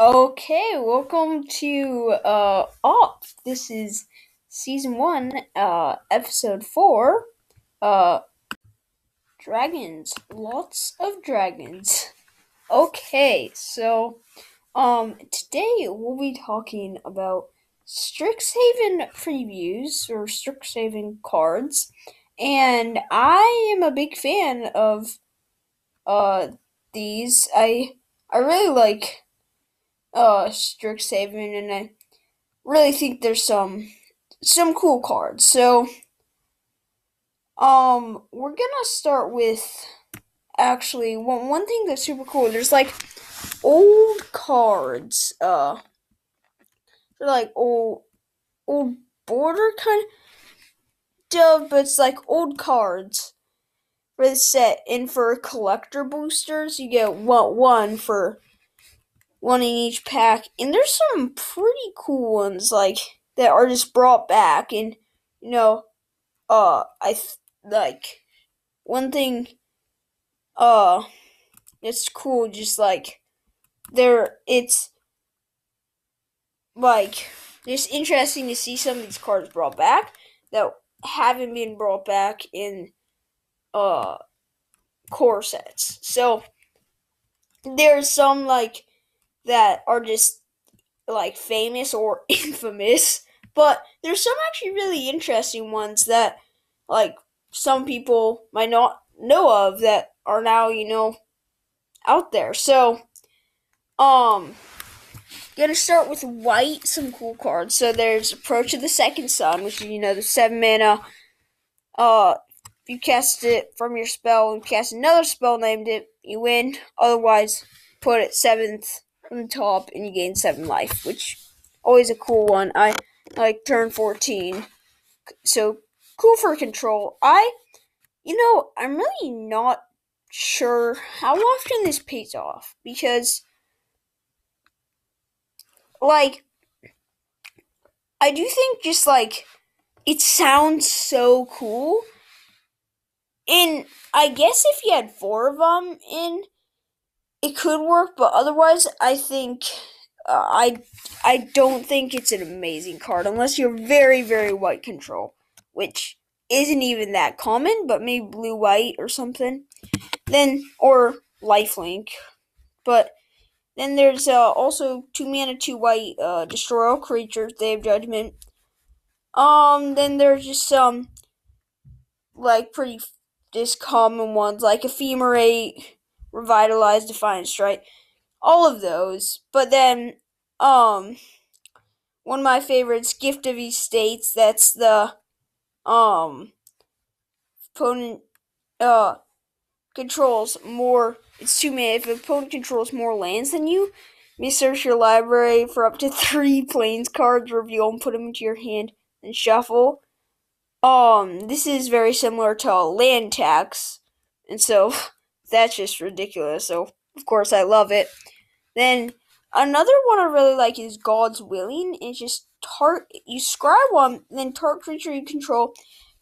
Okay, welcome to uh Op. This is season one, uh episode four. Uh dragons. Lots of dragons. Okay, so um today we'll be talking about Strixhaven previews or Strixhaven cards. And I am a big fan of uh these. I I really like uh Strixhaven and I really think there's some some cool cards. So um we're gonna start with actually one one thing that's super cool. There's like old cards. Uh they're like old old border kind of but it's like old cards for the set and for collector boosters you get one one for one in each pack, and there's some pretty cool ones like that are just brought back, and you know, uh, I th- like one thing, uh, it's cool, just like there, it's like just interesting to see some of these cards brought back that haven't been brought back in uh core sets. So there's some like that are just like famous or infamous, but there's some actually really interesting ones that like some people might not know of that are now, you know, out there. So, um, gonna start with white, some cool cards. So there's Approach of the Second Sun, which is, you know, the seven mana. Uh, you cast it from your spell and cast another spell named it, you win. Otherwise, put it seventh from the top and you gain seven life, which always a cool one. I like turn fourteen, so cool for control. I, you know, I'm really not sure how often this pays off because, like, I do think just like it sounds so cool. And I guess if you had four of them in it could work, but otherwise, I think uh, I I don't think it's an amazing card unless you're very very white control, which isn't even that common, but maybe blue white or something. Then or lifelink, but then there's uh, also two mana, two white, uh, destroy all creatures. Day of Judgment. Um, then there's just some like pretty just common ones like Ephemerate revitalize, defiant strike, all of those. But then, um, one of my favorites, Gift of Estates. That's the um opponent uh controls more. It's too many. If a opponent controls more lands than you, you search your library for up to three plains cards, reveal and put them into your hand, and shuffle. Um, this is very similar to land tax, and so that's just ridiculous. So of course I love it. Then another one I really like is God's Willing. It's just tart. You scry one, then target creature you control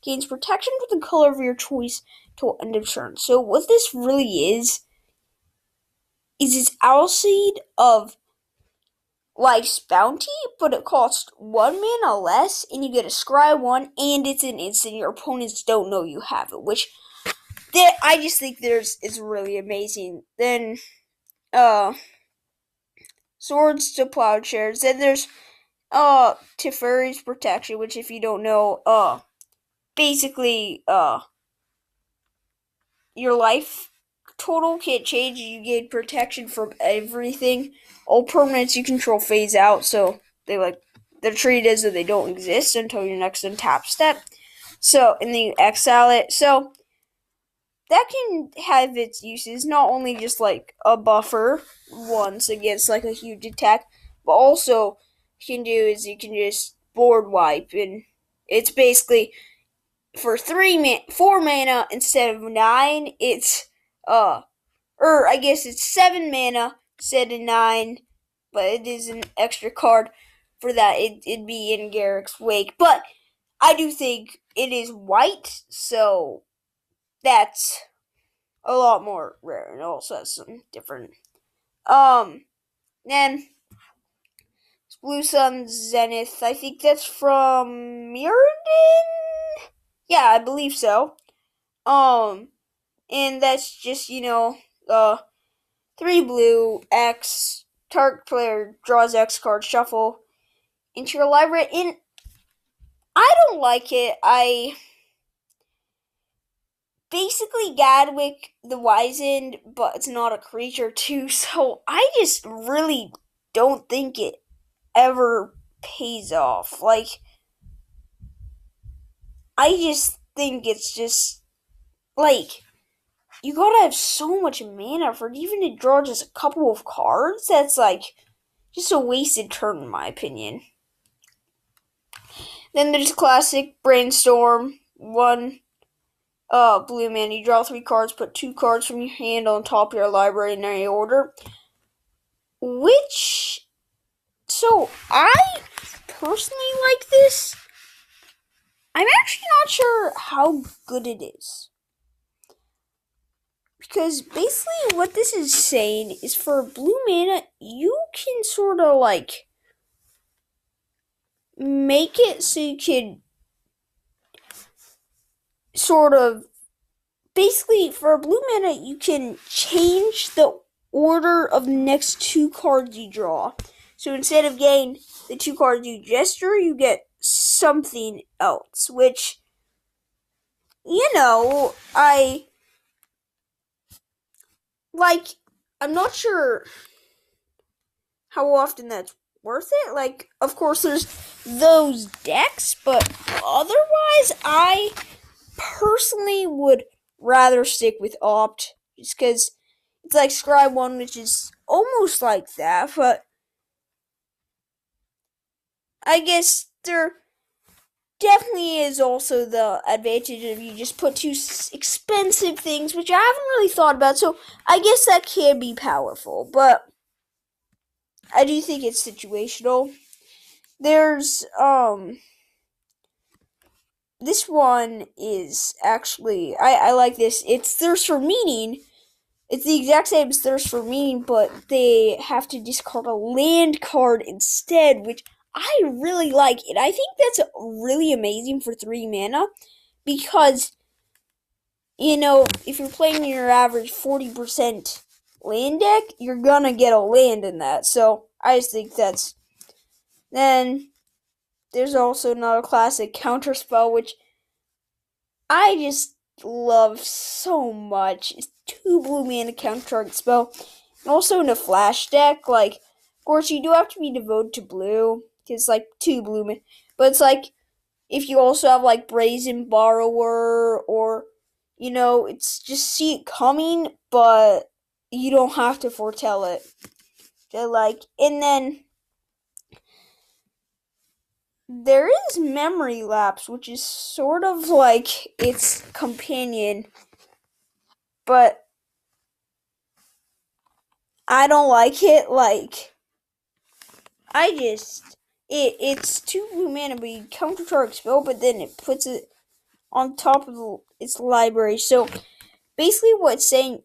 gains protection with the color of your choice till end of turn. So what this really is is it's Owl Seed of Life's Bounty, but it costs one mana less, and you get a scry one, and it's an instant. Your opponents don't know you have it, which that I just think there's is really amazing. Then uh swords to plowshares. Then there's uh Teferi's protection, which if you don't know, uh basically uh your life total can't change. You gain protection from everything. All permanents you control phase out, so they like they're treated as though they don't exist until your next untap step. So and then you exile it. So that can have its uses, not only just like a buffer once against like a huge attack, but also can do is you can just board wipe and it's basically for three man four mana instead of nine, it's uh or I guess it's seven mana instead of nine, but it is an extra card for that. It, it'd be in Garruk's wake. But I do think it is white, so that's a lot more rare and also has some different um then Blue Sun Zenith. I think that's from Mirrodin. Yeah, I believe so. Um, and that's just you know, uh, three blue X. Target player draws X card, shuffle into your library. And I don't like it. I basically Gadwick the Wizened, but it's not a creature too. So I just really don't think it ever pays off. Like, I just think it's just like you gotta have so much mana for even to draw just a couple of cards. That's like just a wasted turn, in my opinion. Then there's classic brainstorm one. Uh, blue man, you draw three cards, put two cards from your hand on top of your library in any order. Which, so I personally like this. I'm actually not sure how good it is. Because basically, what this is saying is for blue mana, you can sort of like make it so you can sort of basically for a blue mana you can change the order of the next two cards you draw. So instead of getting the two cards you gesture, you get something else, which you know, I like I'm not sure how often that's worth it. Like, of course, there's those decks, but otherwise, I personally would rather stick with Opt just because it's like scry 1, which is almost like that, but I guess there definitely is also the advantage of you just put two expensive things, which I haven't really thought about, so I guess that can be powerful, but I do think it's situational. There's um this one is actually I, I like this. It's thirst for meaning. It's the exact same as thirst for meaning, but they have to discard a land card instead, which I really like. And I think that's really amazing for three mana because you know, if you're playing your average forty percent land deck, you're gonna get a land in that. So I just think that's. Then there's also another classic counter spell, which I just love so much. It's two blue mana counter spell. And also in a flash deck, like, of course, you do have to be devoted to blue, because, like, two blue mana. But it's like, if you also have, like, Brazen Borrower, or, you know, it's just see it coming, but you don't have to foretell it. So, like, and then there is memory lapse, which is sort of like its companion, but I don't like it. Like, I just it it's too but you counter target spell, but then it puts it on top of the, its library. So basically, what it's saying,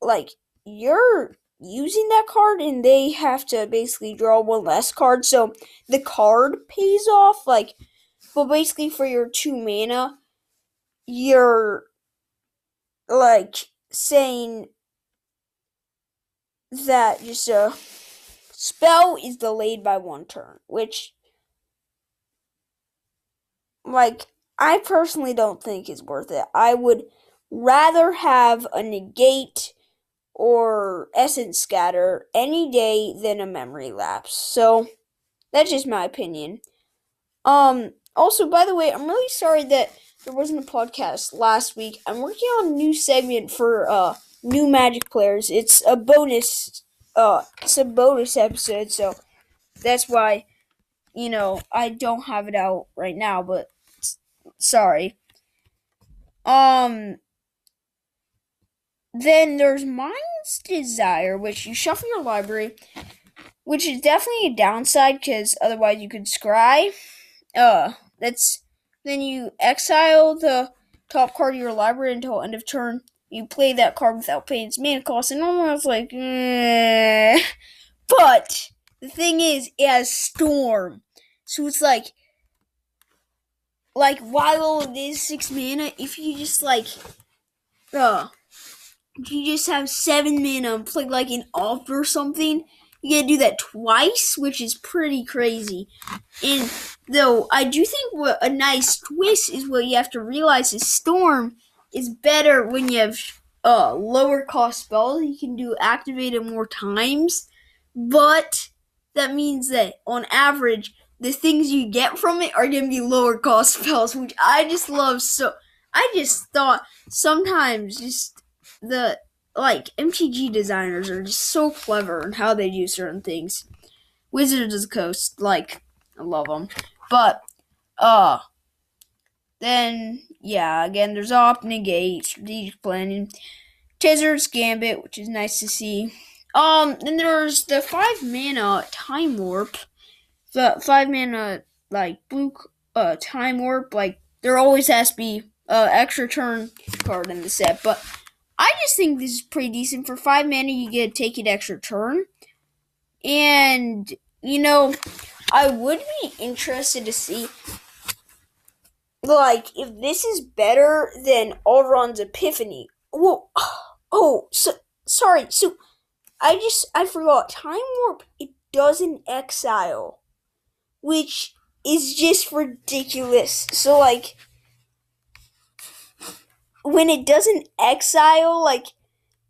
like you're using that card and they have to basically draw one less card. So the card pays off. Like, but basically for your two mana, you're like saying that just a spell is delayed by one turn, which like I personally don't think is worth it. I would rather have a negate or essence scatter any day than a memory lapse. So that's just my opinion. Um also by the way, I'm really sorry that there wasn't a podcast last week. I'm working on a new segment for uh new magic players. It's a bonus uh it's a bonus episode, so that's why you know, I don't have it out right now, but sorry. Um then there's Mind's Desire, which you shuffle your library, which is definitely a downside because otherwise you could scry. Uh, that's then you exile the top card of your library until end of turn. You play that card without paying its mana cost, and almost like, eh. but the thing is, it has storm. So it's like, like while it is six mana, if you just like, uh, you just have seven and play like an off or something, you gotta do that twice, which is pretty crazy. And though I do think what a nice twist is what you have to realize is Storm is better when you have uh, lower cost spells. You can do activate it more times, but that means that on average, the things you get from it are gonna be lower cost spells, which I just love. So I just thought sometimes just the like MTG designers are just so clever in how they do certain things. Wizards of the Coast, like I love them, but uh, then yeah, again there's op negate, strategic planning, Tezzeret's Gambit, which is nice to see. Um, then there's the five mana time warp, the five mana like blue uh time warp. Like there always has to be uh extra turn card in the set, but I just think this is pretty decent. For five mana, you get to take an extra turn. And, you know, I would be interested to see, like, if this is better than Alrund's Epiphany. Whoa. Oh, so, sorry. So, I just, I forgot. Time Warp, it doesn't exile. Which is just ridiculous. So, like, when it doesn't exile, like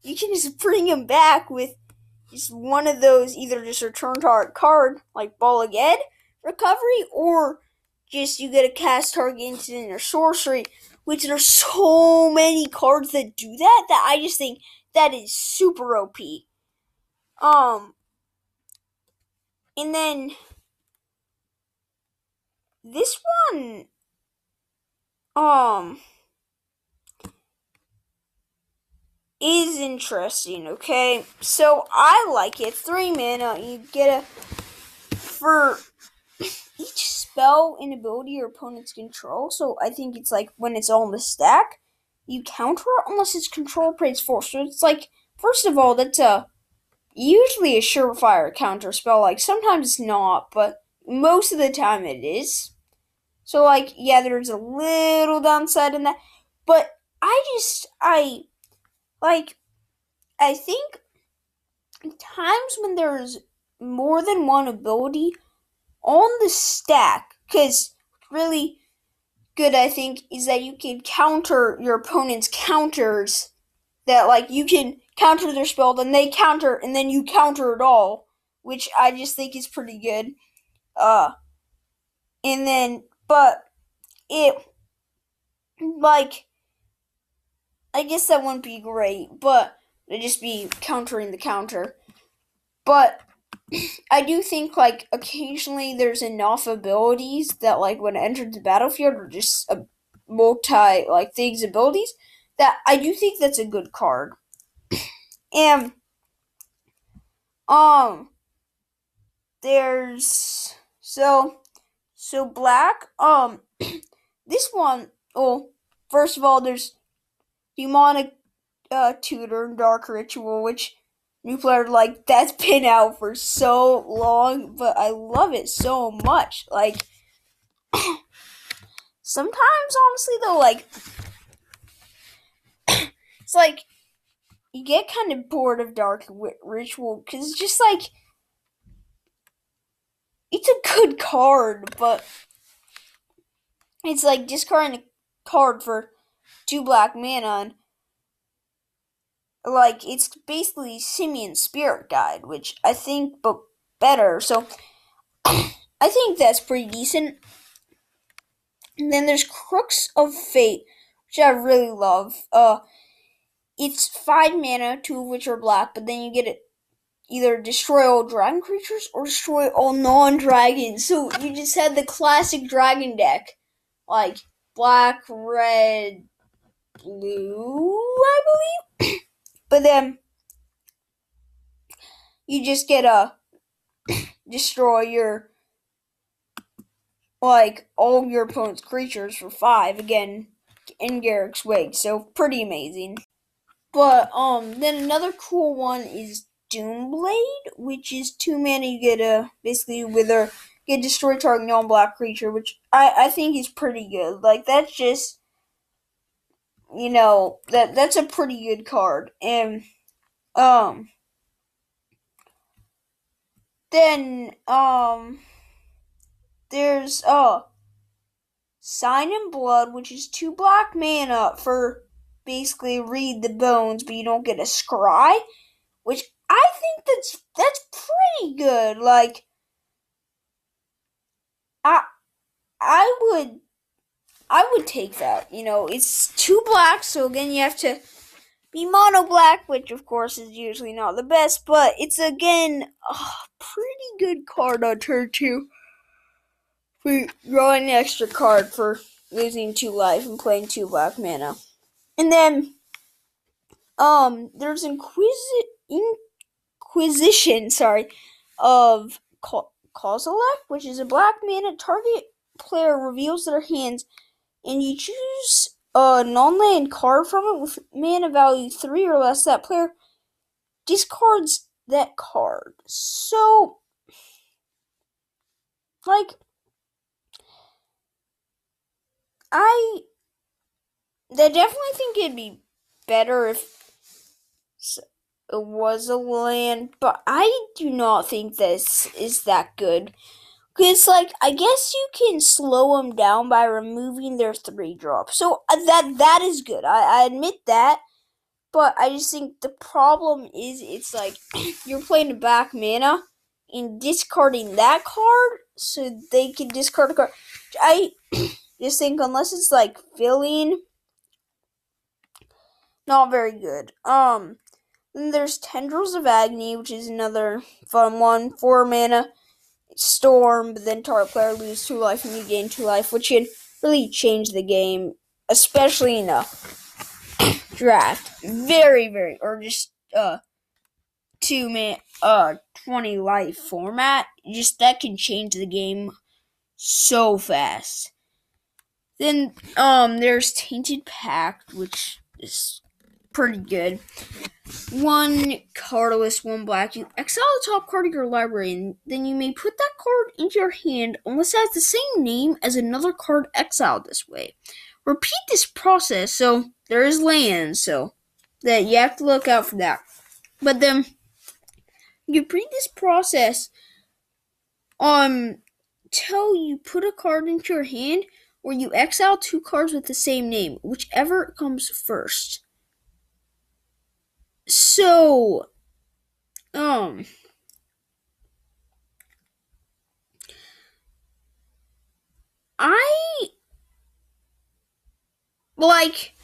you can just bring him back with just one of those either just return target card like Bala Ged Recovery or just you get a cast target instant or sorcery, which there's so many cards that do that that I just think that is super OP. Um and then this one um is interesting, okay? So I like it. Three mana, you get a for each spell and ability your opponents control. So I think it's like when it's all in the stack, you counter unless it's control praise four. So it's like first of all, that's a usually a surefire counter spell. Like sometimes it's not, but most of the time it is. So like yeah, there's a little downside in that, but I just I like, I think times when there's more than one ability on the stack, because really good, I think, is that you can counter your opponent's counters. That, like, you can counter their spell, then they counter, and then you counter it all, which I just think is pretty good. Uh, and then, but it, like, I guess that wouldn't be great, but it'd just be countering the counter. But I do think like occasionally there's enough abilities that like when it enters the battlefield or just a multi like things abilities that I do think that's a good card. and um there's so so black um this one oh first of all there's demonic uh, tutor and dark ritual, which new player like that's been out for so long, but I love it so much. Like sometimes, honestly, though, like it's like you get kind of bored of dark ritual because it's just like it's a good card, but it's like discarding a card for two black mana. like it's basically Simian Spirit Guide, which I think but better. So I think that's pretty decent. And then there's Crux of Fate, which I really love. Uh it's five mana, two of which are black, but then you get it either destroy all dragon creatures or destroy all non dragons. So you just had the classic dragon deck. Like black, red, blue, I believe. but then you just get a destroy your like all your opponent's creatures for five again in Garruk's wake, so pretty amazing. But um then another cool one is Doomblade, which is two mana. You get a basically wither, get destroy target non-black creature, which I I think is pretty good. Like that's just you know that that's a pretty good card, and um then um there's uh Sign in Blood, which is two black mana for basically read the bones, but you don't get a scry, which I think that's that's pretty good. Like I I would I would take that. You know, it's two black, so again you have to be mono black, which of course is usually not the best, but it's again a pretty good card on turn two. We drawing an extra card for losing two life and playing two black mana. And then um there's Inquisi- Inquisition, sorry, of Kozilek, which is a black mana target player reveals their hands and you choose a non-land card from it with mana value three or less, that player discards that card. So, like, I, I definitely think it'd be better if it was a land, but I do not think this is that good. Cause like I guess you can slow them down by removing their three drop. So uh, that that is good. I, I admit that. But I just think the problem is it's like you're playing a back mana and discarding that card so they can discard a card. I just think unless it's like filling not very good. Um then there's Tendrils of Agony, which is another fun one. Four mana storm, but then target player lose two life and you gain two life, which can really change the game, especially in a draft. Very, very, or just uh two man uh twenty life format. Just that can change the game so fast. Then um there's Tainted Pact, which is pretty good one colorless, one black. You exile the top card of your library, and then you may put that card into your hand unless it has the same name as another card exiled this way. Repeat this process, so there is land, so that you have to look out for that. But then you repeat this process um till you put a card into your hand or you exile two cards with the same name, whichever comes first. So, um, I like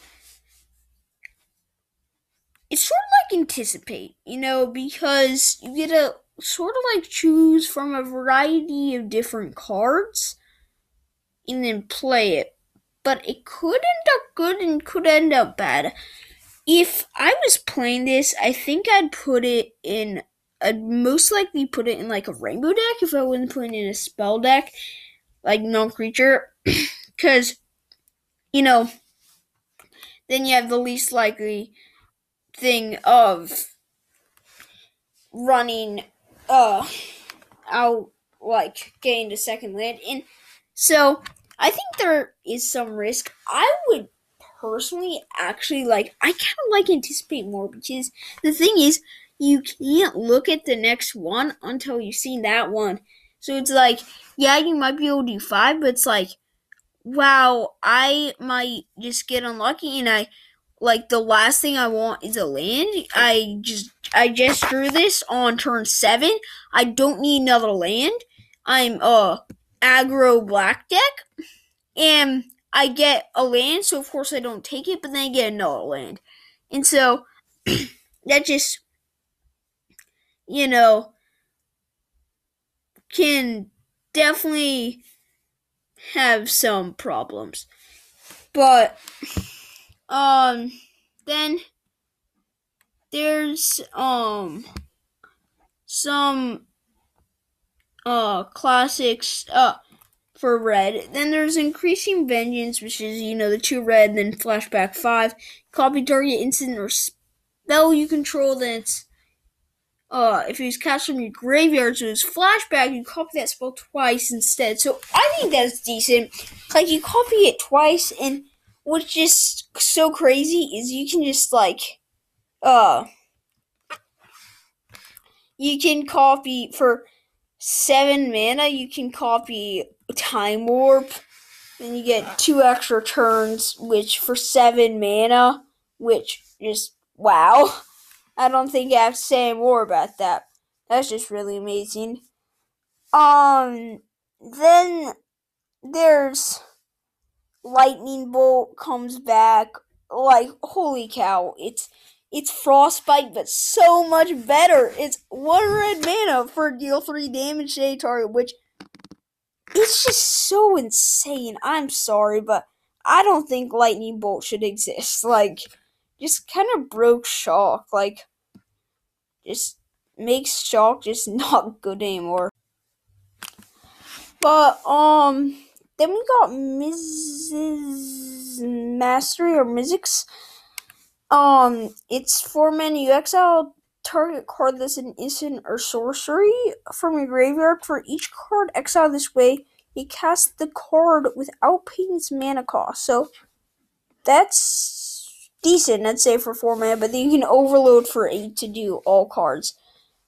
it's sort of like anticipate, you know, because you get to sort of like choose from a variety of different cards and then play it. But it could end up good and could end up bad if I was playing this, I think I'd put it in. I'd most likely put it in like a rainbow deck if I wasn't putting in a spell deck, like non creature, because you know, then you have the least likely thing of running uh out like getting to second land and so I think there is some risk. I would personally actually like I kind of like anticipate more because the thing is you can't look at the next one until you've seen that one. So it's like, yeah, you might be able to do five, but it's like, wow, I might just get unlucky and I like the last thing I want is a land. I just I just drew this on turn seven. I don't need another land. I'm a aggro black deck. And I get a land, so of course I don't take it, but then I get another land. And so that just, you know, can definitely have some problems. But, um, then there's, um, some, uh, classics, uh, for red. Then there's increasing vengeance, which is you know the two red. Then flashback five, copy target instant or spell you control. Then it's uh, if was cast from your graveyard, so it was flashback, you copy that spell twice instead. So I think that's decent. Like you copy it twice, and what's just so crazy is you can just like, uh, you can copy for seven mana. You can copy time warp, and you get two extra turns, which for seven mana, which just wow. I don't think I have to say more about that. That's just really amazing. Um, then there's lightning bolt comes back. Like holy cow! It's it's frostbite, but so much better. It's one red mana for deal three damage to a target, which it's just so insane. I'm sorry, but I don't think lightning bolt should exist. Like, just kind of broke shock. Like, just makes Shock just not good anymore. But um then we got Mizzix's Mastery or Mizzix. Um it's four mana you exile target card that's an instant or sorcery from your graveyard. For each card exiled this way, you cast the card without paying its mana cost. So that's decent, I'd say, for four mana, but then you can overload for eight to do all cards.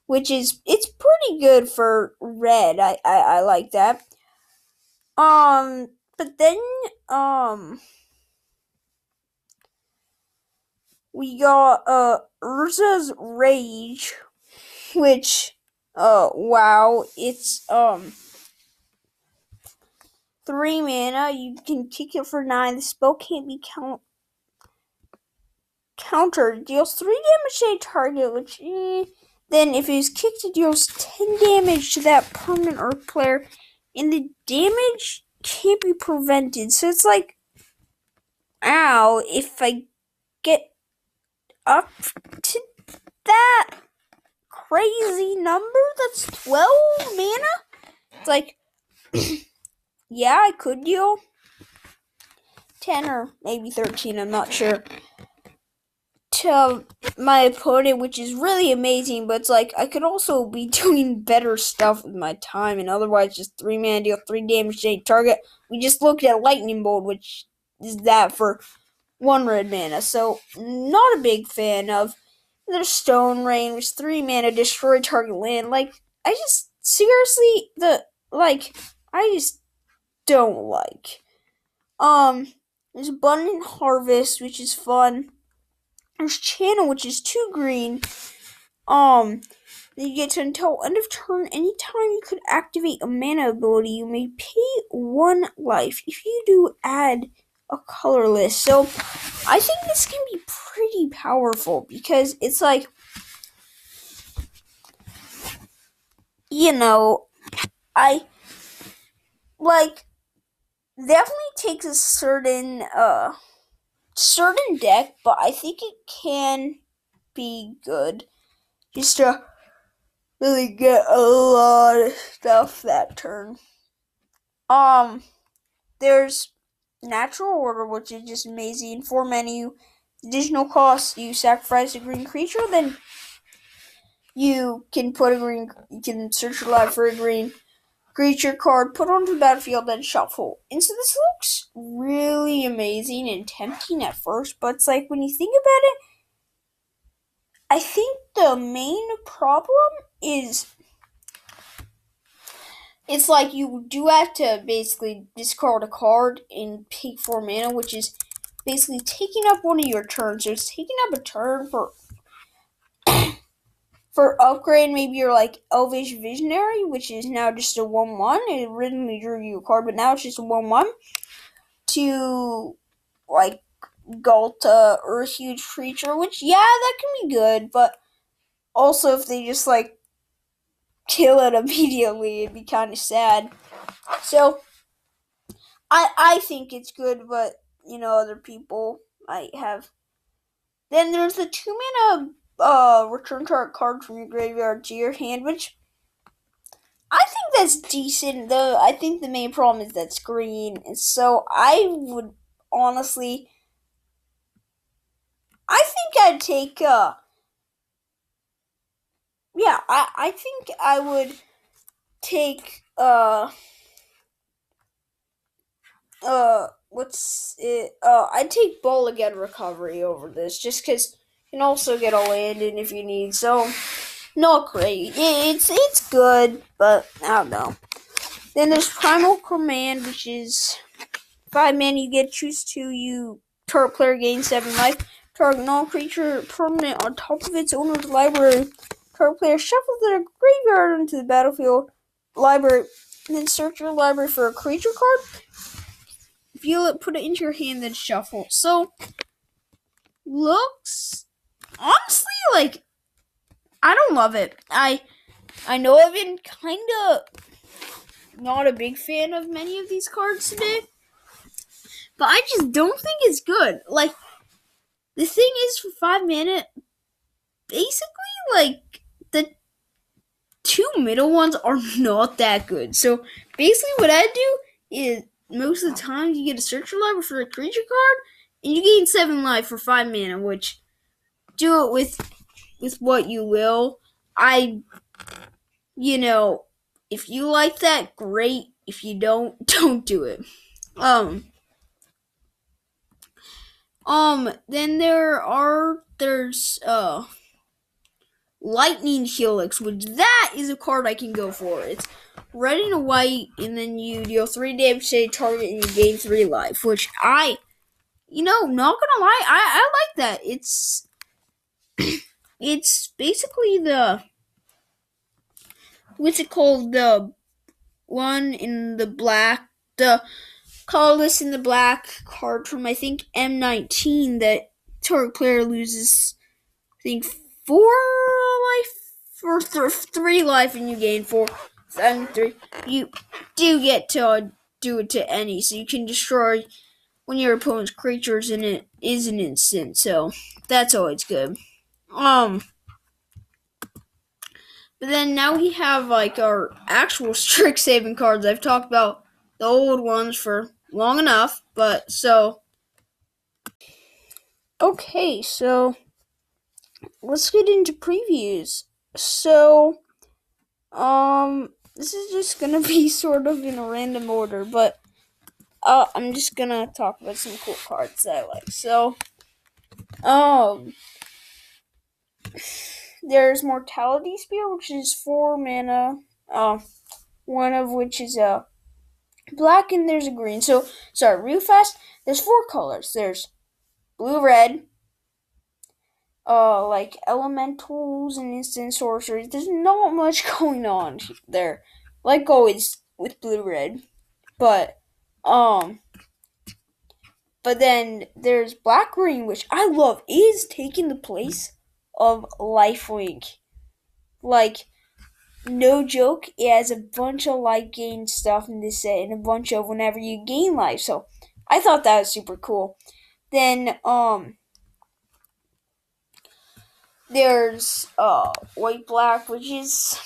Which is it's pretty good for red. I, I, I like that. Um but then um we got uh Urza's Rage, which uh wow, it's um three mana. You can kick it for nine. The spell can't be count counter deals 3 damage to a target, which eh, then if it is kicked, it deals 10 damage to that permanent Earth player, and the damage can't be prevented. So it's like, ow, if I get up to that crazy number that's 12 mana, it's like, yeah, I could deal 10 or maybe 13, I'm not sure to my opponent, which is really amazing. But it's like I could also be doing better stuff with my time, and otherwise just three man deal three damage to target. We just looked at lightning bolt, which is that for one red mana. So not a big fan of. There's stone rain, which three mana destroy target land. Like I just seriously the like I just don't like. Um, there's abundant harvest, which is fun. There's channel, which is two green. Um, you get to until end of turn. Anytime you could activate a mana ability, you may pay one life. If you do, add a colorless. So, I think this can be pretty powerful because it's like, you know, I like definitely takes a certain uh certain deck, but I think it can be good. Just to really get a lot of stuff that turn. Um, there's natural order, which is just amazing. For menu, additional cost, you sacrifice a green creature, then you can put a green. You can search your life for a green creature card, put onto the battlefield, then shuffle. And so this looks really amazing and tempting at first, but it's like when you think about it, I think the main problem is it's like you do have to basically discard a card and take four mana, which is basically taking up one of your turns. So it's taking up a turn for for upgrade, maybe you're like Elvish Visionary, which is now just a 1 1. It originally drew you a card, but now it's just a 1 1. To like Ghalta uh, or a huge creature, which, yeah, that can be good, but also if they just like kill it immediately, it'd be kind of sad. So, I I think it's good, but you know, other people might have. Then there's the two mana uh, return target card from your graveyard to your hand, which I think that's decent. Though I think the main problem is that green, and so I would honestly, I think I'd take uh, yeah, I, I think I would take uh uh what's it uh I'd take Bala Ged Recovery over this just because you can also get a land in if you need so not great. It's it's good, but I don't know. Then there's Primal Command, which is five man you get choose two you target player gain seven life. Target non-creature permanent on top of its owner's library. Target player shuffles their graveyard into the battlefield library, and then search your library for a creature card. Feel it, put it into your hand, then shuffle. So looks honestly like I don't love it. I I know I've been kind of not a big fan of many of these cards today, but I just don't think it's good. Like the thing is, for five mana, basically like two middle ones are not that good. So basically, what I do is most of the time you get a searcher library for a creature card, and you gain seven life for five mana, which do it with with what you will. I, you know, if you like that, great. If you don't, don't do it. Um. Um. Then there are there's uh. Lightning Helix, which that is a card I can go for. It's red and white, and then you deal three damage to a target and you gain three life, which I, you know, not gonna lie, I, I like that. It's it's basically the what's it called the one in the black the colorless in the black card from I think M19 that target player loses I think four life or th- three life and you gain four and three you do get to uh, do it to any so you can destroy when your opponent's creatures and it is an instant so that's always good um, but then now we have like our actual Strixhaven cards. I've talked about the old ones for long enough, but so. Okay, so let's get into previews. So, um, this is just gonna be sort of in a random order, but uh, I'm just gonna talk about some cool cards that I like. So, um, there's Mortality Spear, which is four mana. Uh, one of which is a black and there's a green. So sorry, real fast. There's four colors. There's blue, red. Uh, like elementals and instant sorceries. There's not much going on there, like always with blue, red. But um, but then there's black, green, which I love. Is taking the place of Lifelink. Like, no joke, it has a bunch of life gain stuff in this set and a bunch of whenever you gain life. So I thought that was super cool. Then um there's uh white black which is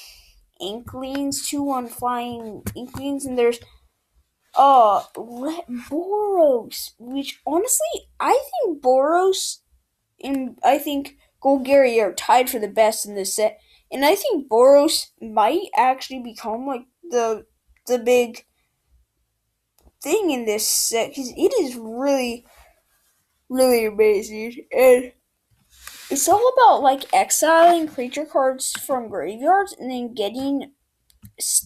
inklings, two on flying inklings, and there's uh Boros, which honestly I think Boros and I think Golgari are tied for the best in this set, and I think Boros might actually become like the the big thing in this set because it is really, really amazing, and it's all about like exiling creature cards from graveyards and then getting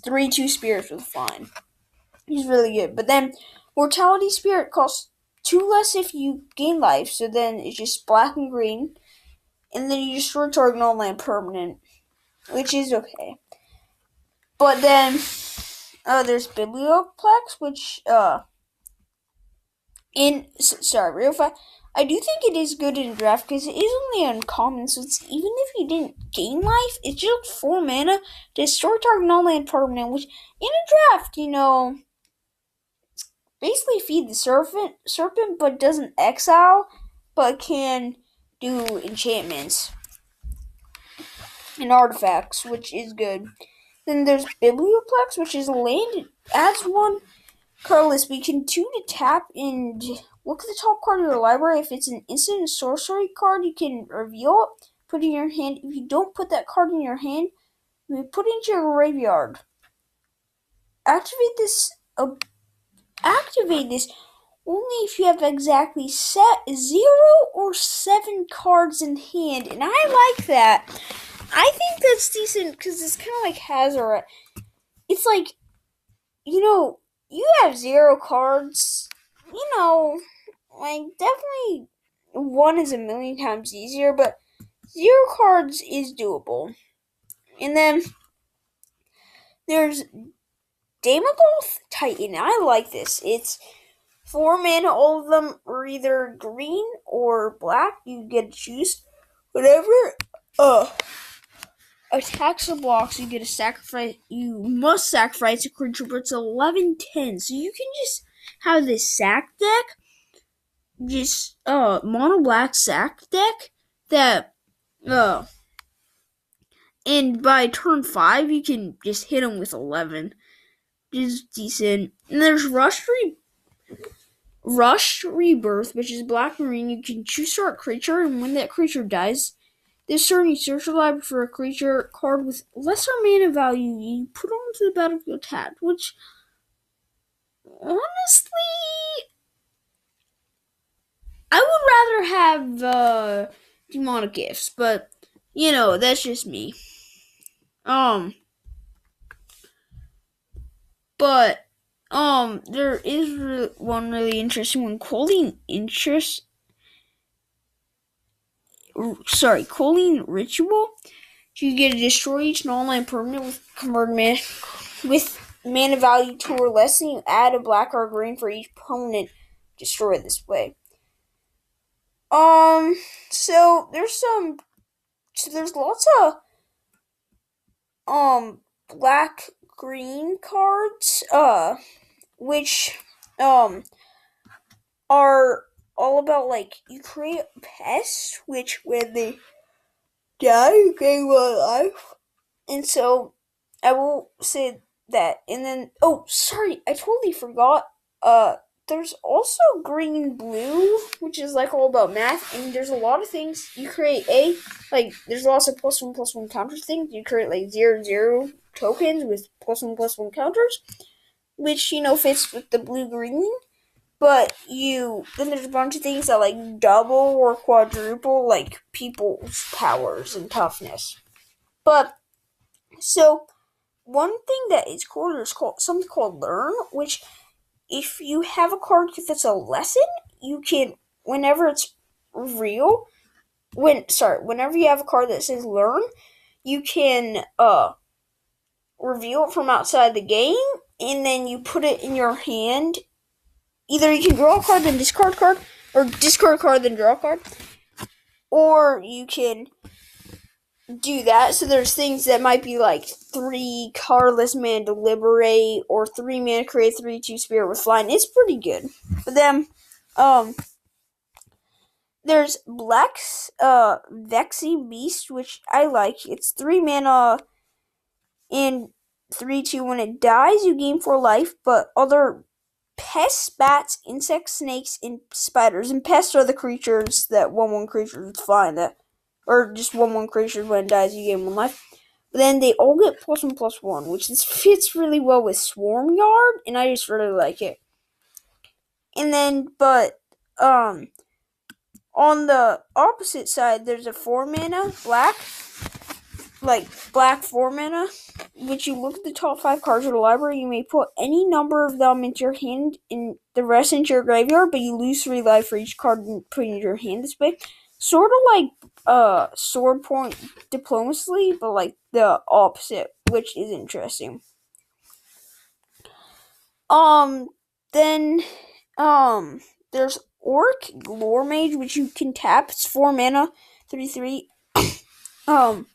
three two spirits with flying. He's really good, but then Mortality Spear costs two less if you gain life, so then it's just black and green and then you destroy target non-land permanent, which is okay. But then, uh, there's Biblioplex, which, uh, in, sorry, real fast, I do think it is good in draft because it is only uncommon, so it's, even if you didn't gain life, it's just 4 mana, destroy target non-land permanent, which, in a draft, you know, basically feed the serpent, serpent, but doesn't exile, but can do enchantments and artifacts, which is good. Then there's Biblioplex, which is a land. adds one colorless, you can two to tap and look at the top card of your library. If it's an instant sorcery card, you can reveal it, put it in your hand. If you don't put that card in your hand, You put it into your graveyard. Activate this. Uh, activate this only if you have exactly set zero or seven cards in hand, and I like that. I think that's decent because it's kind of like Hazard. It's like, you know, you have zero cards. You know, like definitely one is a million times easier, but zero cards is doable. And then there's Daemogoth Titan. I like this. It's four mana. All of them are either green or black. You get to choose whatever. Uh, attacks or blocks. You get a sacrifice. You must sacrifice a creature, but it's 11 10. So you can just have this sack deck. Just uh mono black sack deck that uh and by turn five you can just hit them with 11 is decent. And there's Rush Re- Rush Rebirth, which is black marine. You can choose start creature, and when that creature dies, this turn you search the library for a creature card with lesser mana value. You put onto the battlefield tapped, which honestly, I would rather have uh, demonic gifts, but you know that's just me. Um. But um, there is re- one really interesting one. Culling interest. Sorry, Culling ritual. You get to destroy each non-land permanent with convert mana with mana value two or less, and you add a black or green for each permanent destroyed this way. Um, so there's some, so there's lots of um black green cards, uh, which, um, are all about like you create pests, which when they die, you gain one life, and so I will say that. And then, oh, sorry, I totally forgot. Uh, there's also green blue, which is like all about math, and there's a lot of things you create. A like there's lots of plus one plus one counters things. You create like zero zero tokens with plus one plus one counters, which you know fits with the blue green. But you then there's a bunch of things that like double or quadruple like people's powers and toughness. But so one thing that is cool is called something called learn, which if you have a card that's a lesson, you can whenever it's real when sorry, whenever you have a card that says learn, you can uh reveal it from outside the game, and then you put it in your hand. Either you can draw a card then discard card, or discard card then draw a card, or you can do that. So there's things that might be like three colorless mana deliberate, or three mana create three two spirit with flying. It's pretty good. But then, um, there's Blex uh Vexing Pest, which I like. It's three mana in 3 2 when it dies you gain 4 life but other pests bats insects snakes and spiders and pests are the creatures that 1 1 creatures find that or just 1 1 creature when it dies you gain 1 life but then they all get plus 1 plus 1 which this fits really well with Swarmyard and i just really like it and then but um on the opposite side there's a 4 mana black like black 4 mana which you look at the top five cards of the library, you may put any number of them into your hand and the rest into your graveyard, but you lose three life for each card put into your hand this way. Sort of like uh sword point diplomacy, but like the opposite, which is interesting. Um then um there's Orc Lore Mage, which you can tap. It's four mana, three three. um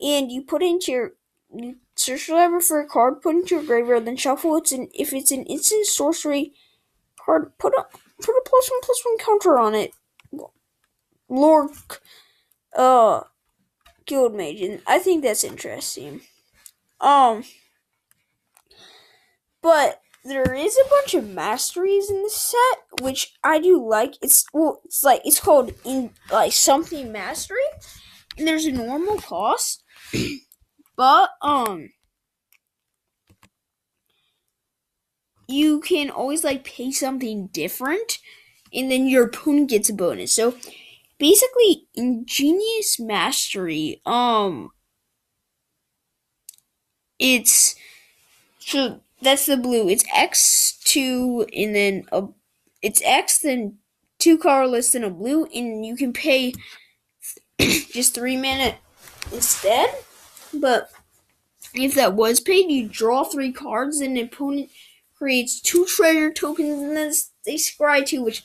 and you put into your you search the library for a card, put into your graveyard, then shuffle It's an if it's an instant sorcery card, put a put a plus one plus one counter on it. Lord, uh, Guild Mage, I think that's interesting. Um, but there is a bunch of masteries in this set, which I do like. It's well, it's like it's called in like something mastery, and there's a normal cost. But um you can always like pay something different and then your opponent gets a bonus. So basically ingenious mastery um it's so that's the blue. It's X two and then a it's X then two colorless and a blue and you can pay just three mana instead. But if that was paid, you draw three cards and the opponent creates two treasure tokens and then they scry two, which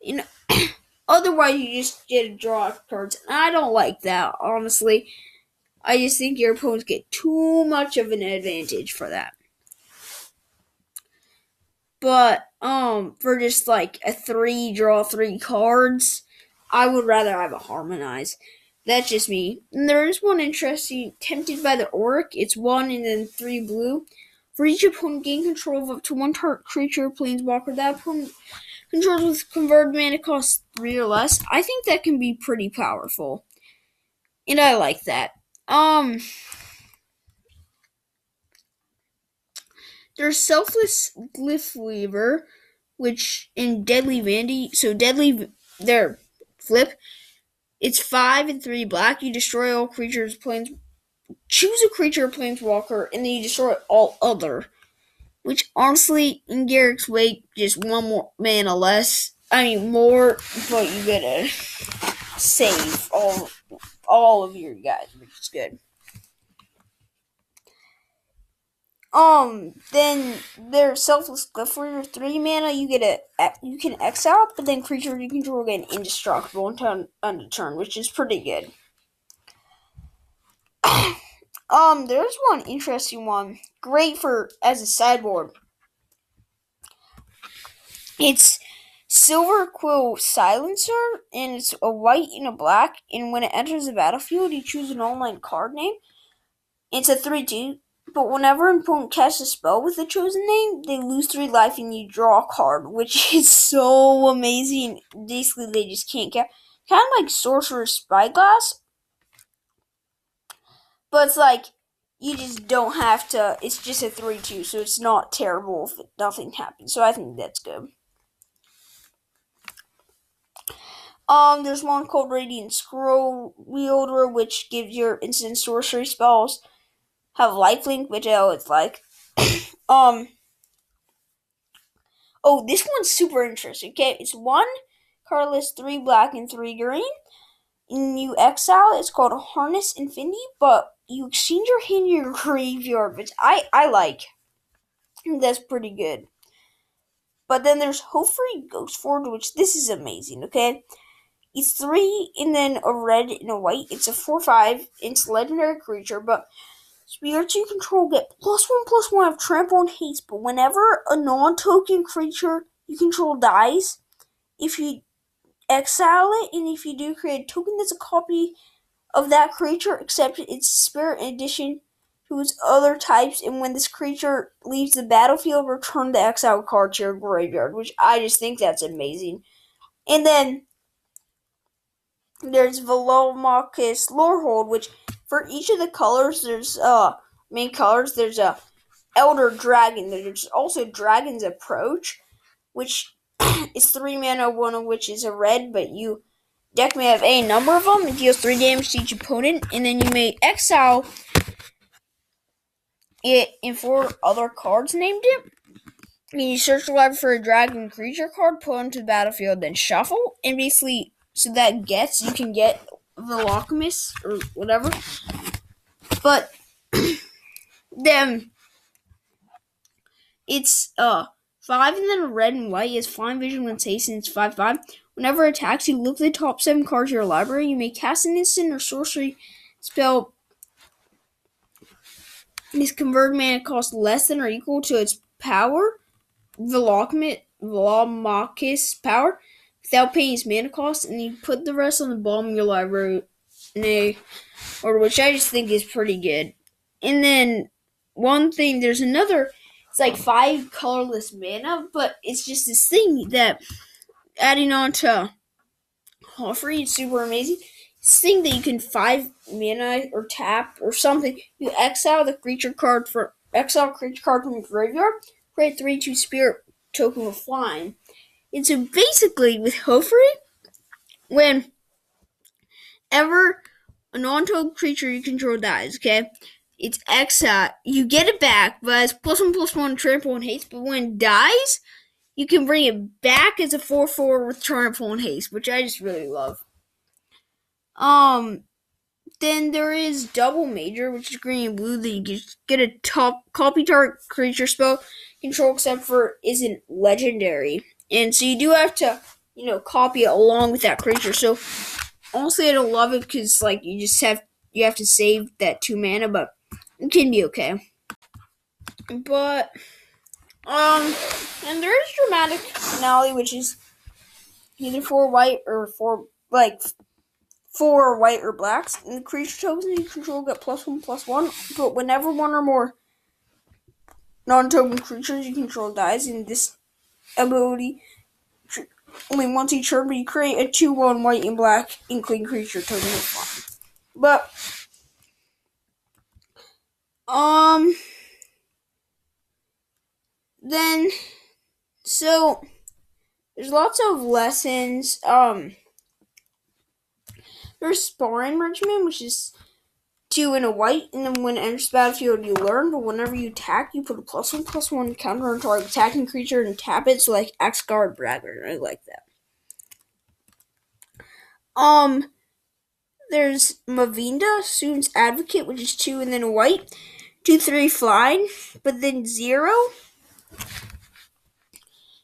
you know otherwise you just get to draw cards. And I don't like that, honestly. I just think your opponents get too much of an advantage for that. But um for just like a three draw three cards, I would rather have a harmonize. That's just me. And there is one interesting tempted by the Oriq. It's one and then three blue. For each opponent, gain control of up to one target creature, planeswalker. That opponent controls with converted mana cost three or less. I think that can be pretty powerful, and I like that. Um, there's selfless glyph weaver, which in Deadly Vanity. So Deadly, there, flip. It's five and three black. You destroy all creatures, planes choose a creature planeswalker, and then you destroy all other. Which honestly, in Garruk's Wake, just one more mana less. I mean more, but you gotta save all all of your guys, which is good. Um, then there's selfless for three mana. You get a you can exile, but then creature you control get indestructible until on the turn, which is pretty good. Um, there's one interesting one. Great for as a sideboard. It's Silverquill Silencer, and it's a white and a black. And when it enters the battlefield, you choose an online card name. It's a 3 2, but whenever an opponent casts a spell with the chosen name, they lose 3 life and you draw a card, which is so amazing. Basically, they just can't get. Kind of like Sorcerer's Spyglass, but it's like you just don't have to. It's just a three-two, so it's not terrible if nothing happens. So I think that's good. Um, there's one called Radiant Scrollwielder, which gives your instant sorcery spells have lifelink, which I always like. um. Oh, this one's super interesting. Okay, it's one colorless, three black, and three green in you exile, it's called Harness Infinity, but you exchange your hand in your graveyard, which I, I like. That's pretty good. But then there's Hofri Ghostforge, which this is amazing, okay? It's three and then a red and a white. It's a 4 5. It's legendary creature, but spirits you control get plus one plus one of trample and haste. But whenever a non token creature you control dies, if you exile it, and if you do, create a token that's a copy of that creature, except its spirit in addition to its other types. And when this creature leaves the battlefield, return the exile card to your graveyard, which I just think that's amazing. And then there's Velomachus Lorehold, which for each of the colors, there's uh main colors. There's a Elder Dragon. There's also Dragon's Approach, which is three mana, one of which is a red, but you deck may have a number of them. It deals three damage to each opponent, and then you may exile it in four other cards named it. And you search the library for a dragon creature card, put into the battlefield, then shuffle, and basically, so that gets you can get the Velomachus or whatever. But then it's uh Five and then red and white is flying vision when haste and it's 5 5. Whenever it attacks, you look the top seven cards of your library. You may cast an instant or sorcery spell. This convert mana cost less than or equal to its power, Velomachus power, without paying its mana cost, and you put the rest on the bottom of your library a order, which I just think is pretty good. And then one thing, there's another it's like five colorless mana, but it's just this thing that adding on to Hofri is super amazing. thing that you can five mana or tap or something. You exile the creature card for exile creature card from your graveyard. Create three two spirit token with flying. And so basically with Hofri, when ever a non-token creature you control dies, okay? It's exile. You get it back, but it's plus one plus one trample and haste. But when it dies, you can bring it back as a four four with trample and haste, which I just really love. Um, then there is double major, which is green and blue. That you just get a top copy target creature spell control, except for isn't legendary, and so you do have to you know copy it along with that creature. So honestly, I don't love it because like you just have you have to save that two mana, but it can be okay. But um, and there is dramatic finale, which is either four white or four like four white or blacks, and the creature tokens you control get plus one plus one. But whenever one or more non-token creatures you control dies in this ability, only once each turn, but you create a two-one white and black inkling creature token. But um, then so there's lots of lessons. Um there's Sparring Regimen, which is two in a white, and then when it enters the battlefield, you learn. But whenever you attack, you put a plus one plus one counter on target attacking creature and tap it. So like Axgard Braggart, I like that. Um, there's Mavinda, Student's Advocate, which is two and then a white, two three flying, but then zero.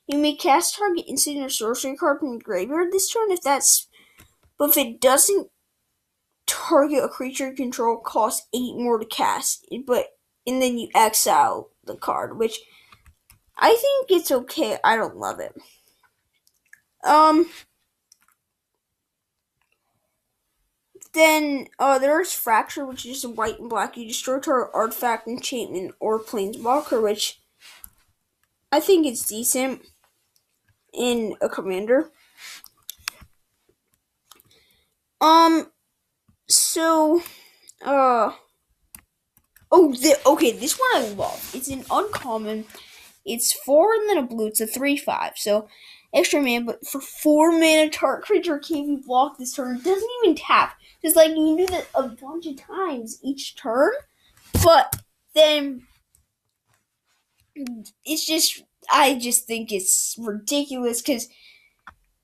You may cast target instant or sorcery card from your graveyard this turn if that's but if it doesn't target a creature you control, costs eight more to cast. But and then you exile the card, which I think it's okay. I don't love it. Um. Then uh, there's Fracture, which is white and black. You destroy target artifact, enchantment, or planeswalker, which I think it's decent in a commander. Um, so, uh, oh, the, okay, this one I love. It's an uncommon. It's four and then a blue. It's a three five. So extra mana, but for four mana, target creature can't be blocked this turn. It doesn't even tap. Just like you do that a bunch of times each turn, but then it's just I just think it's ridiculous because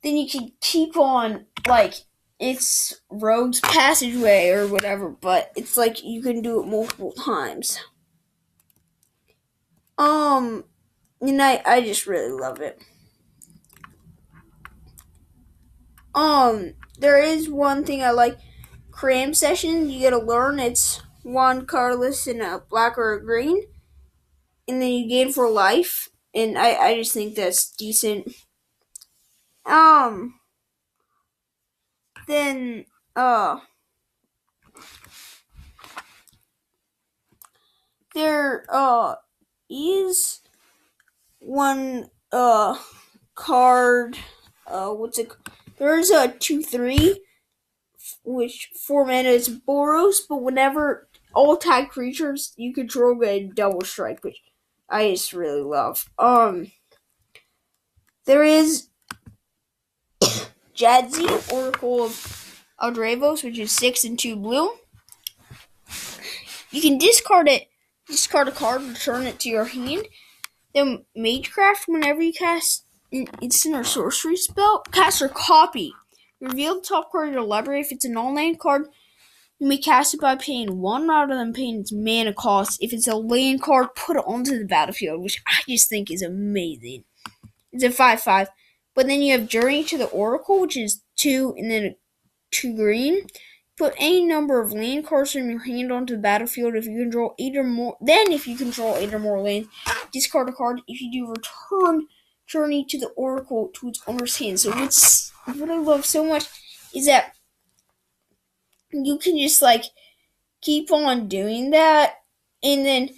then you can keep on like it's Rogue's Passageway or whatever, but it's like you can do it multiple times. Um, and I, I just really love it. Um, there is one thing I like. Cram session, you gotta learn it's one colorless and a black or a green. And then you gain for life. And I, I just think that's decent. Um, then uh there uh is one uh card uh what's it there's a two three which four mana is Boros, but whenever all tag creatures you control get double strike, which I just really love. Um there is Jadzi, Oracle of Arcavios, which is six and two blue. You can discard it, discard a card, return it to your hand. Then Magecraft, whenever you cast an instant or sorcery spell, cast or copy. Reveal the top card of your library. If it's an all-land card, you may cast it by paying one rather than paying its mana cost. If it's a land card, put it onto the battlefield, which I just think is amazing. It's a 5 5. But then you have Journey to the Oracle, which is two and then two green. Put any number of land cards from your hand onto the battlefield if you control eight or more. Then, if you control eight or more lands, discard a card. If you do, return Journey to the Oracle to its owner's hand. So, what's what I love so much is that you can just like keep on doing that, and then,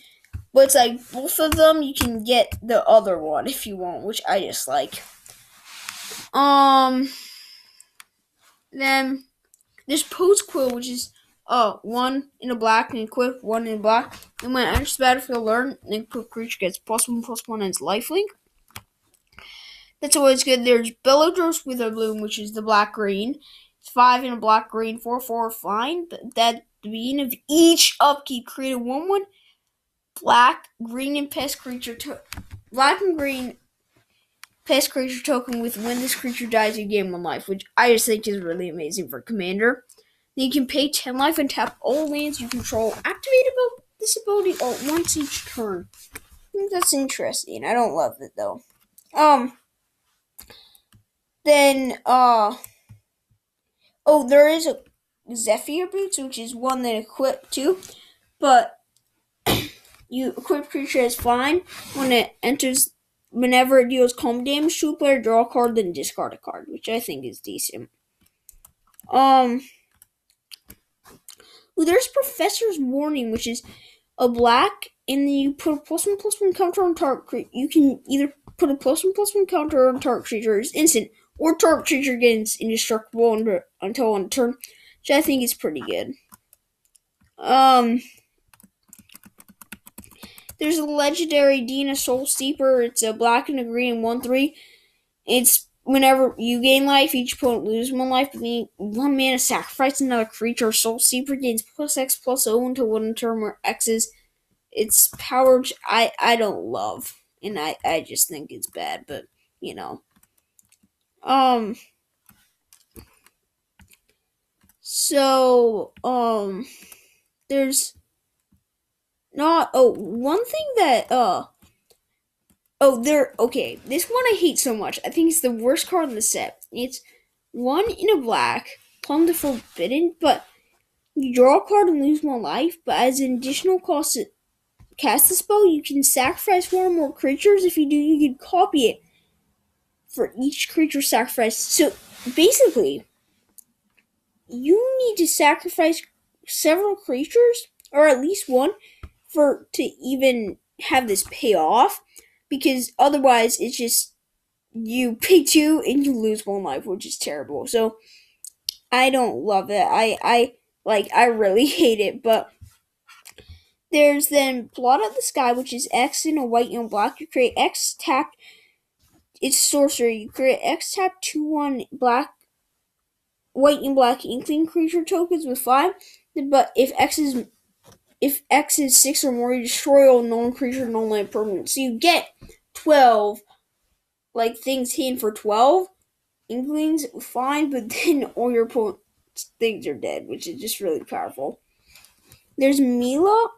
but it's like both of them. You can get the other one if you want, which I just like. Um, then there's Poet's Quill, which is uh one in a black and equip one in black. And when it enters the battlefield, learn and equip creature gets plus one plus one and its lifelink. That's always good. There's Beledros Witherbloom, which is the black green. Five in a black green, four four. But that the beginning of each upkeep create a one one black green and pest creature to black and green pest creature token with when this creature dies you gain one life, which I just think is really amazing for commander. Then you can pay ten life and tap all lands you control. Activate about this ability all once each turn. Think that's interesting. I don't love it though. Um then uh oh there is a Zephyr boots, which is one that equip too, but you equip creature as flying when it enters whenever it deals combat damage to a player, draw a card, then discard a card, which I think is decent. Um Ooh, there's Professor's Warning, which is a black, and you put a plus one plus one counter on target creature. You can either put a plus one plus one counter on target creature as instant, or target creature gets indestructible under, until on turn, which I think is pretty good. Um, there's a legendary Dina Soul Steeper. It's a black and a green one three. It's whenever you gain life, each opponent loses one life. One mana sacrifice another creature. Soul Steeper gains plus X plus O until one turn where X is its power. I I don't love, and I I just think it's bad. But you know, um. So um, there's not oh one thing that uh oh there okay this one I hate so much. I think it's the worst card in the set. It's one in a black plumb the forbidden but you draw a card and lose one life but as an additional cost to cast the spell you can sacrifice one or more creatures. If you do you can copy it for each creature sacrifice so basically you need to sacrifice several creatures or at least one for to even have this pay off because otherwise it's just you pay two and you lose one life, which is terrible. So I don't love it. I I like I really hate it, but there's then Blot Out the Sky, which is X in a white and black. You create X tap it's sorcery. You create X tap two one black white and black inkling creature tokens with five. But if X is if X is six or more, you destroy all non-creature, non-land permanents. So you get twelve, like things hidden for twelve. Inklings, fine, but then all your opponent's things are dead, which is just really powerful. There's Mila.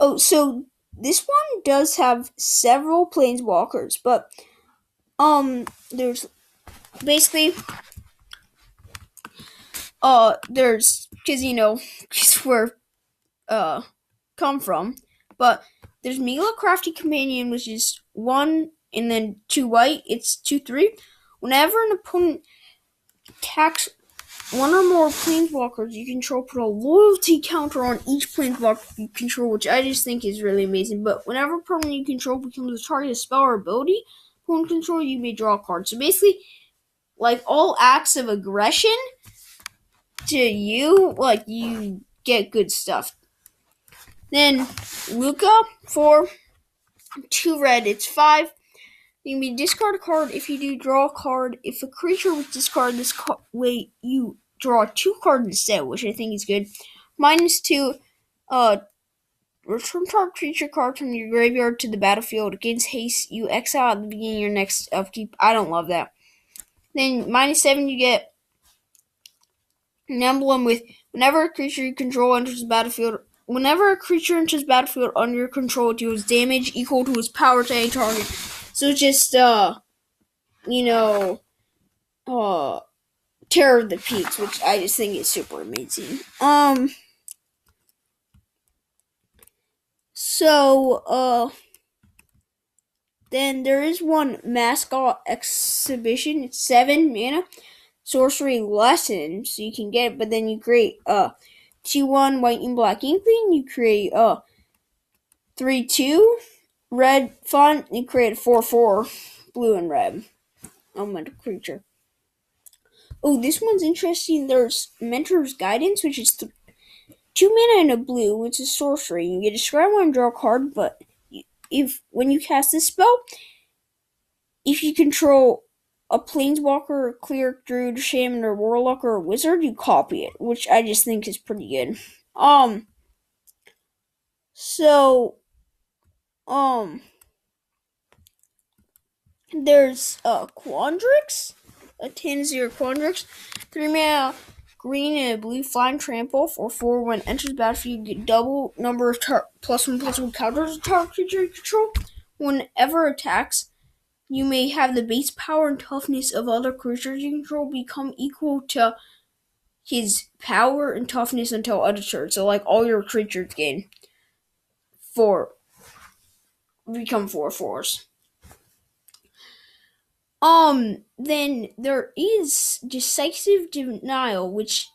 Oh, so this one does have several planeswalkers, but um, there's basically uh, there's because you know it's where uh come from, but there's Mila Crafty Companion, which is one and then two white. It's two three. Whenever an opponent attacks one or more planeswalkers you control, put a loyalty counter on each planeswalker you control, which I just think is really amazing. But whenever a permanent you control becomes a target of spell or ability, opponent control, you may draw a card. So basically, like all acts of aggression to you, like you get good stuff. Then Lukka for two red, it's five. You be discard a card if you do draw a card. If a creature with discard this card, way, you draw two cards instead, which I think is good. Minus two, uh, return target creature card from your graveyard to the battlefield against haste. You exile at the beginning of your next upkeep. I don't love that. Then minus seven, you get an emblem with whenever a creature you control enters the battlefield. Whenever a creature enters battlefield under your control, it deals damage equal to its power to any target. So just uh, you know, uh, Terror of the Peaks, which I just think is super amazing. Um. So uh. Then there is one mascot exhibition. It's seven mana sorcery lesson, so you can get it. But then you create uh two one white and black inkling. You create uh three two red font. You create four four blue and red elemental creature. oh, this one's interesting. There's Mentor's Guidance, which is th- two mana and a blue, which is sorcery. You get describe one and draw a card, but if when you cast this spell, if you control a planeswalker, a cleric, druid, shaman, or warlock, or wizard, you copy it, which I just think is pretty good. Um, so, um, there's uh Quandrix, a 10 0 Quandrix, 3 mana, green and blue flying trample for 4 when enters battlefield, you get double number of tar- plus 1 plus 1 counters to target creature control. Whenever attacks, you may have the base power and toughness of other creatures you control become equal to his power and toughness until other turn. So, like, all your creatures gain four, become four fours. Um, then there is decisive denial, which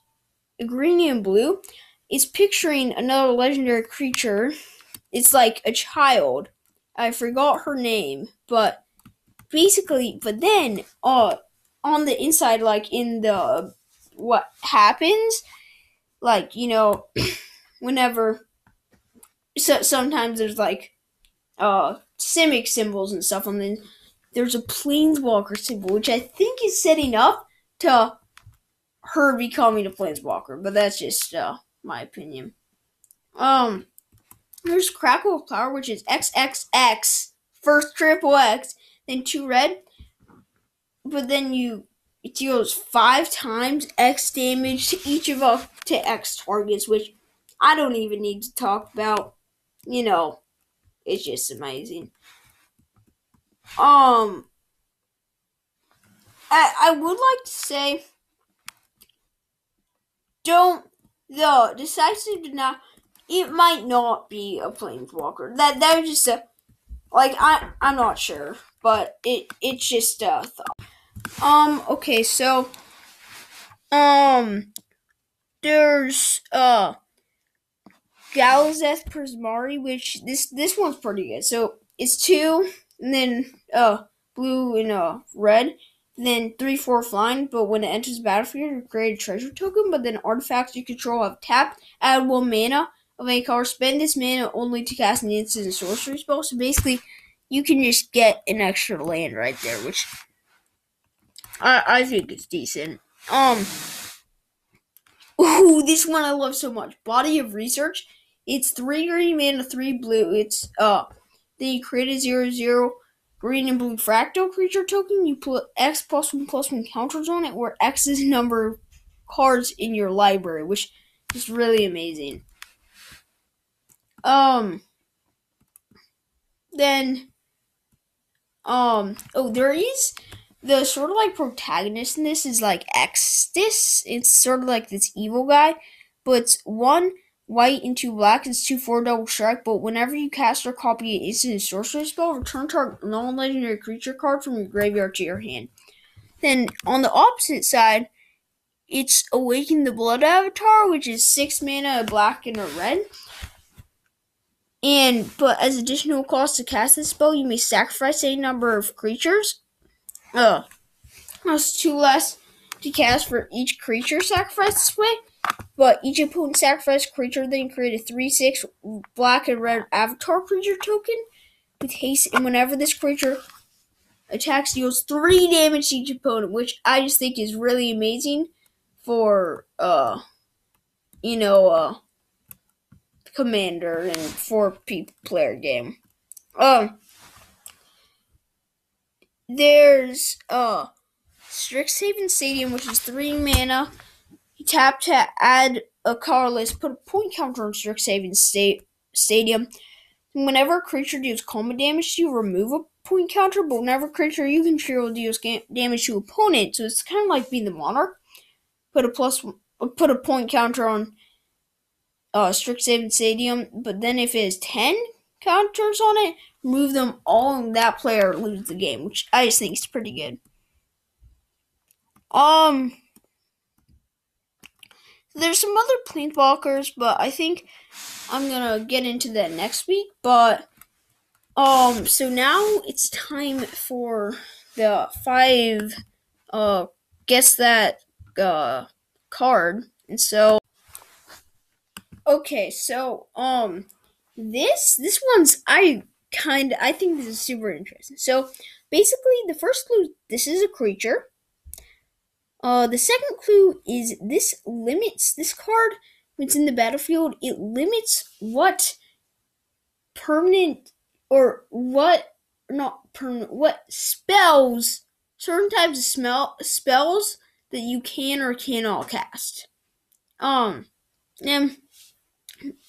green and blue is picturing another legendary creature. It's like a child. I forgot her name, but basically, but then, uh, on the inside, like in the what happens, like you know, whenever, so sometimes there's like, uh, simic symbols and stuff on then there's a planeswalker symbol, which I think is setting up to her becoming a planeswalker, but that's just uh, my opinion. Um, there's Crackle of Power, which is XXX, first triple X, then two red, but then you it deals five times X damage to each of up to X targets, which I don't even need to talk about. You know, it's just amazing. Um, I I would like to say, don't the decisive denial. It might not be a planeswalker. That that was just a like I I'm not sure, but it it's just a thought. Um. Okay. So. Um. There's uh. Galazeth Prismari, which this this one's pretty good. So it's two and then uh blue and uh red, then three four flying. But when it enters the battlefield, you create a treasure token. But then artifacts you control have tapped, add one mana of any color. Spend this mana only to cast an instant sorcery spell. So basically, you can just get an extra land right there, which I I think is decent. Um. Ooh, this one I love so much. Body of Research. It's three green mana, three blue. It's uh then you create a zero zero green and blue fractal creature token. You put X plus one plus one counters on it, where X is number of cards in your library, which is really amazing. Um. Then. Um. Oh, there is the sort of like protagonist in this is like Extus. It's sort of like this evil guy, but it's one white into black. is two four double strike, but whenever you cast or copy an instant sorcery spell, return target non legendary creature card from your graveyard to your hand. Then on the opposite side, it's Awaken the Blood Avatar, which is six mana, a black and a red. And but as additional cost to cast this spell, you may sacrifice a number of creatures. Uh, that's two less to cast for each creature sacrificed this way. But each opponent sacrifice creature then create a 3 6 black and red avatar creature token with haste, and whenever this creature attacks, deals 3 damage to each opponent, which I just think is really amazing for, uh, you know, uh, commander and 4 player game. Um, there's, uh, Strixhaven Stadium, which is 3 mana tap to add a colorless, put a point counter on Strixhaven State Stadium. Whenever a creature deals combat damage to you, remove a point counter, but whenever a creature you control deals damage to opponent, so it's kind of like being the monarch. Put a plus, put a point counter on uh, Strixhaven Stadium, but then if it has 10 counters on it, remove them all and that player loses the game, which I just think is pretty good. Um, there's some other planeswalkers, but I think I'm gonna get into that next week. But um, so now it's time for the five uh guess that uh, card, and so okay, so um, this this one's I kind I think this is super interesting. So basically, the first clue this is a creature. Uh, the second clue is this limits this card when it's in the battlefield. It limits what permanent or what not permanent what spells certain types of smell spells that you can or cannot cast. Um, and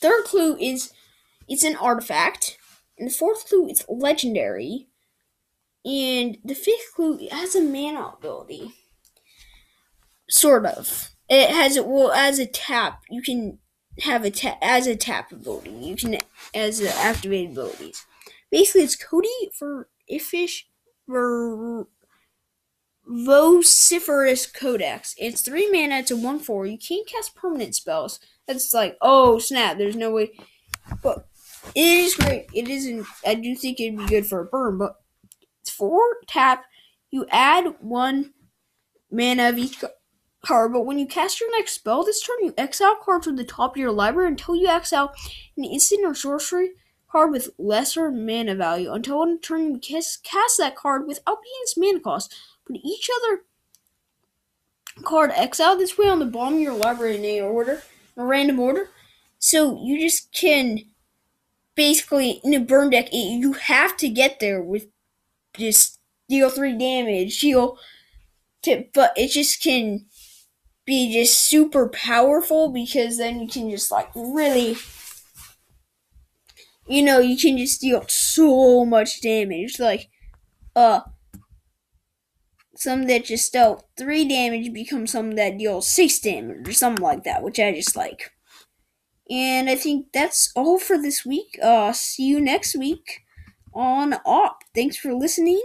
third clue is it's an artifact, and the fourth clue it's legendary, and the fifth clue it has a mana ability. Sort of. It has well as a tap. You can have a tap as a tap ability. You can as a activated abilities. Basically, it's Codie for Ifish for Vociferous Codex. It's three mana. It's a one four. You can't cast permanent spells. That's like oh snap. There's no way. But it is great. It isn't. I do think it'd be good for a burn, but it's four tap. You add one mana of each card, but when you cast your next spell this turn, you exile cards from the top of your library until you exile an instant or sorcery card with lesser mana value. Until one turn you cast, cast that card without its mana cost. Put each other card exile this way on the bottom of your library in a order, in a random order. So you just can basically in a burn deck you have to get there with just deal three damage, deal to, but it just can be just super powerful because then you can just like really you know you can just deal so much damage. Like uh some that just dealt three damage become some that deal six damage or something like that which i just like. And i think that's all for this week. Uh see you next week on op. Thanks for listening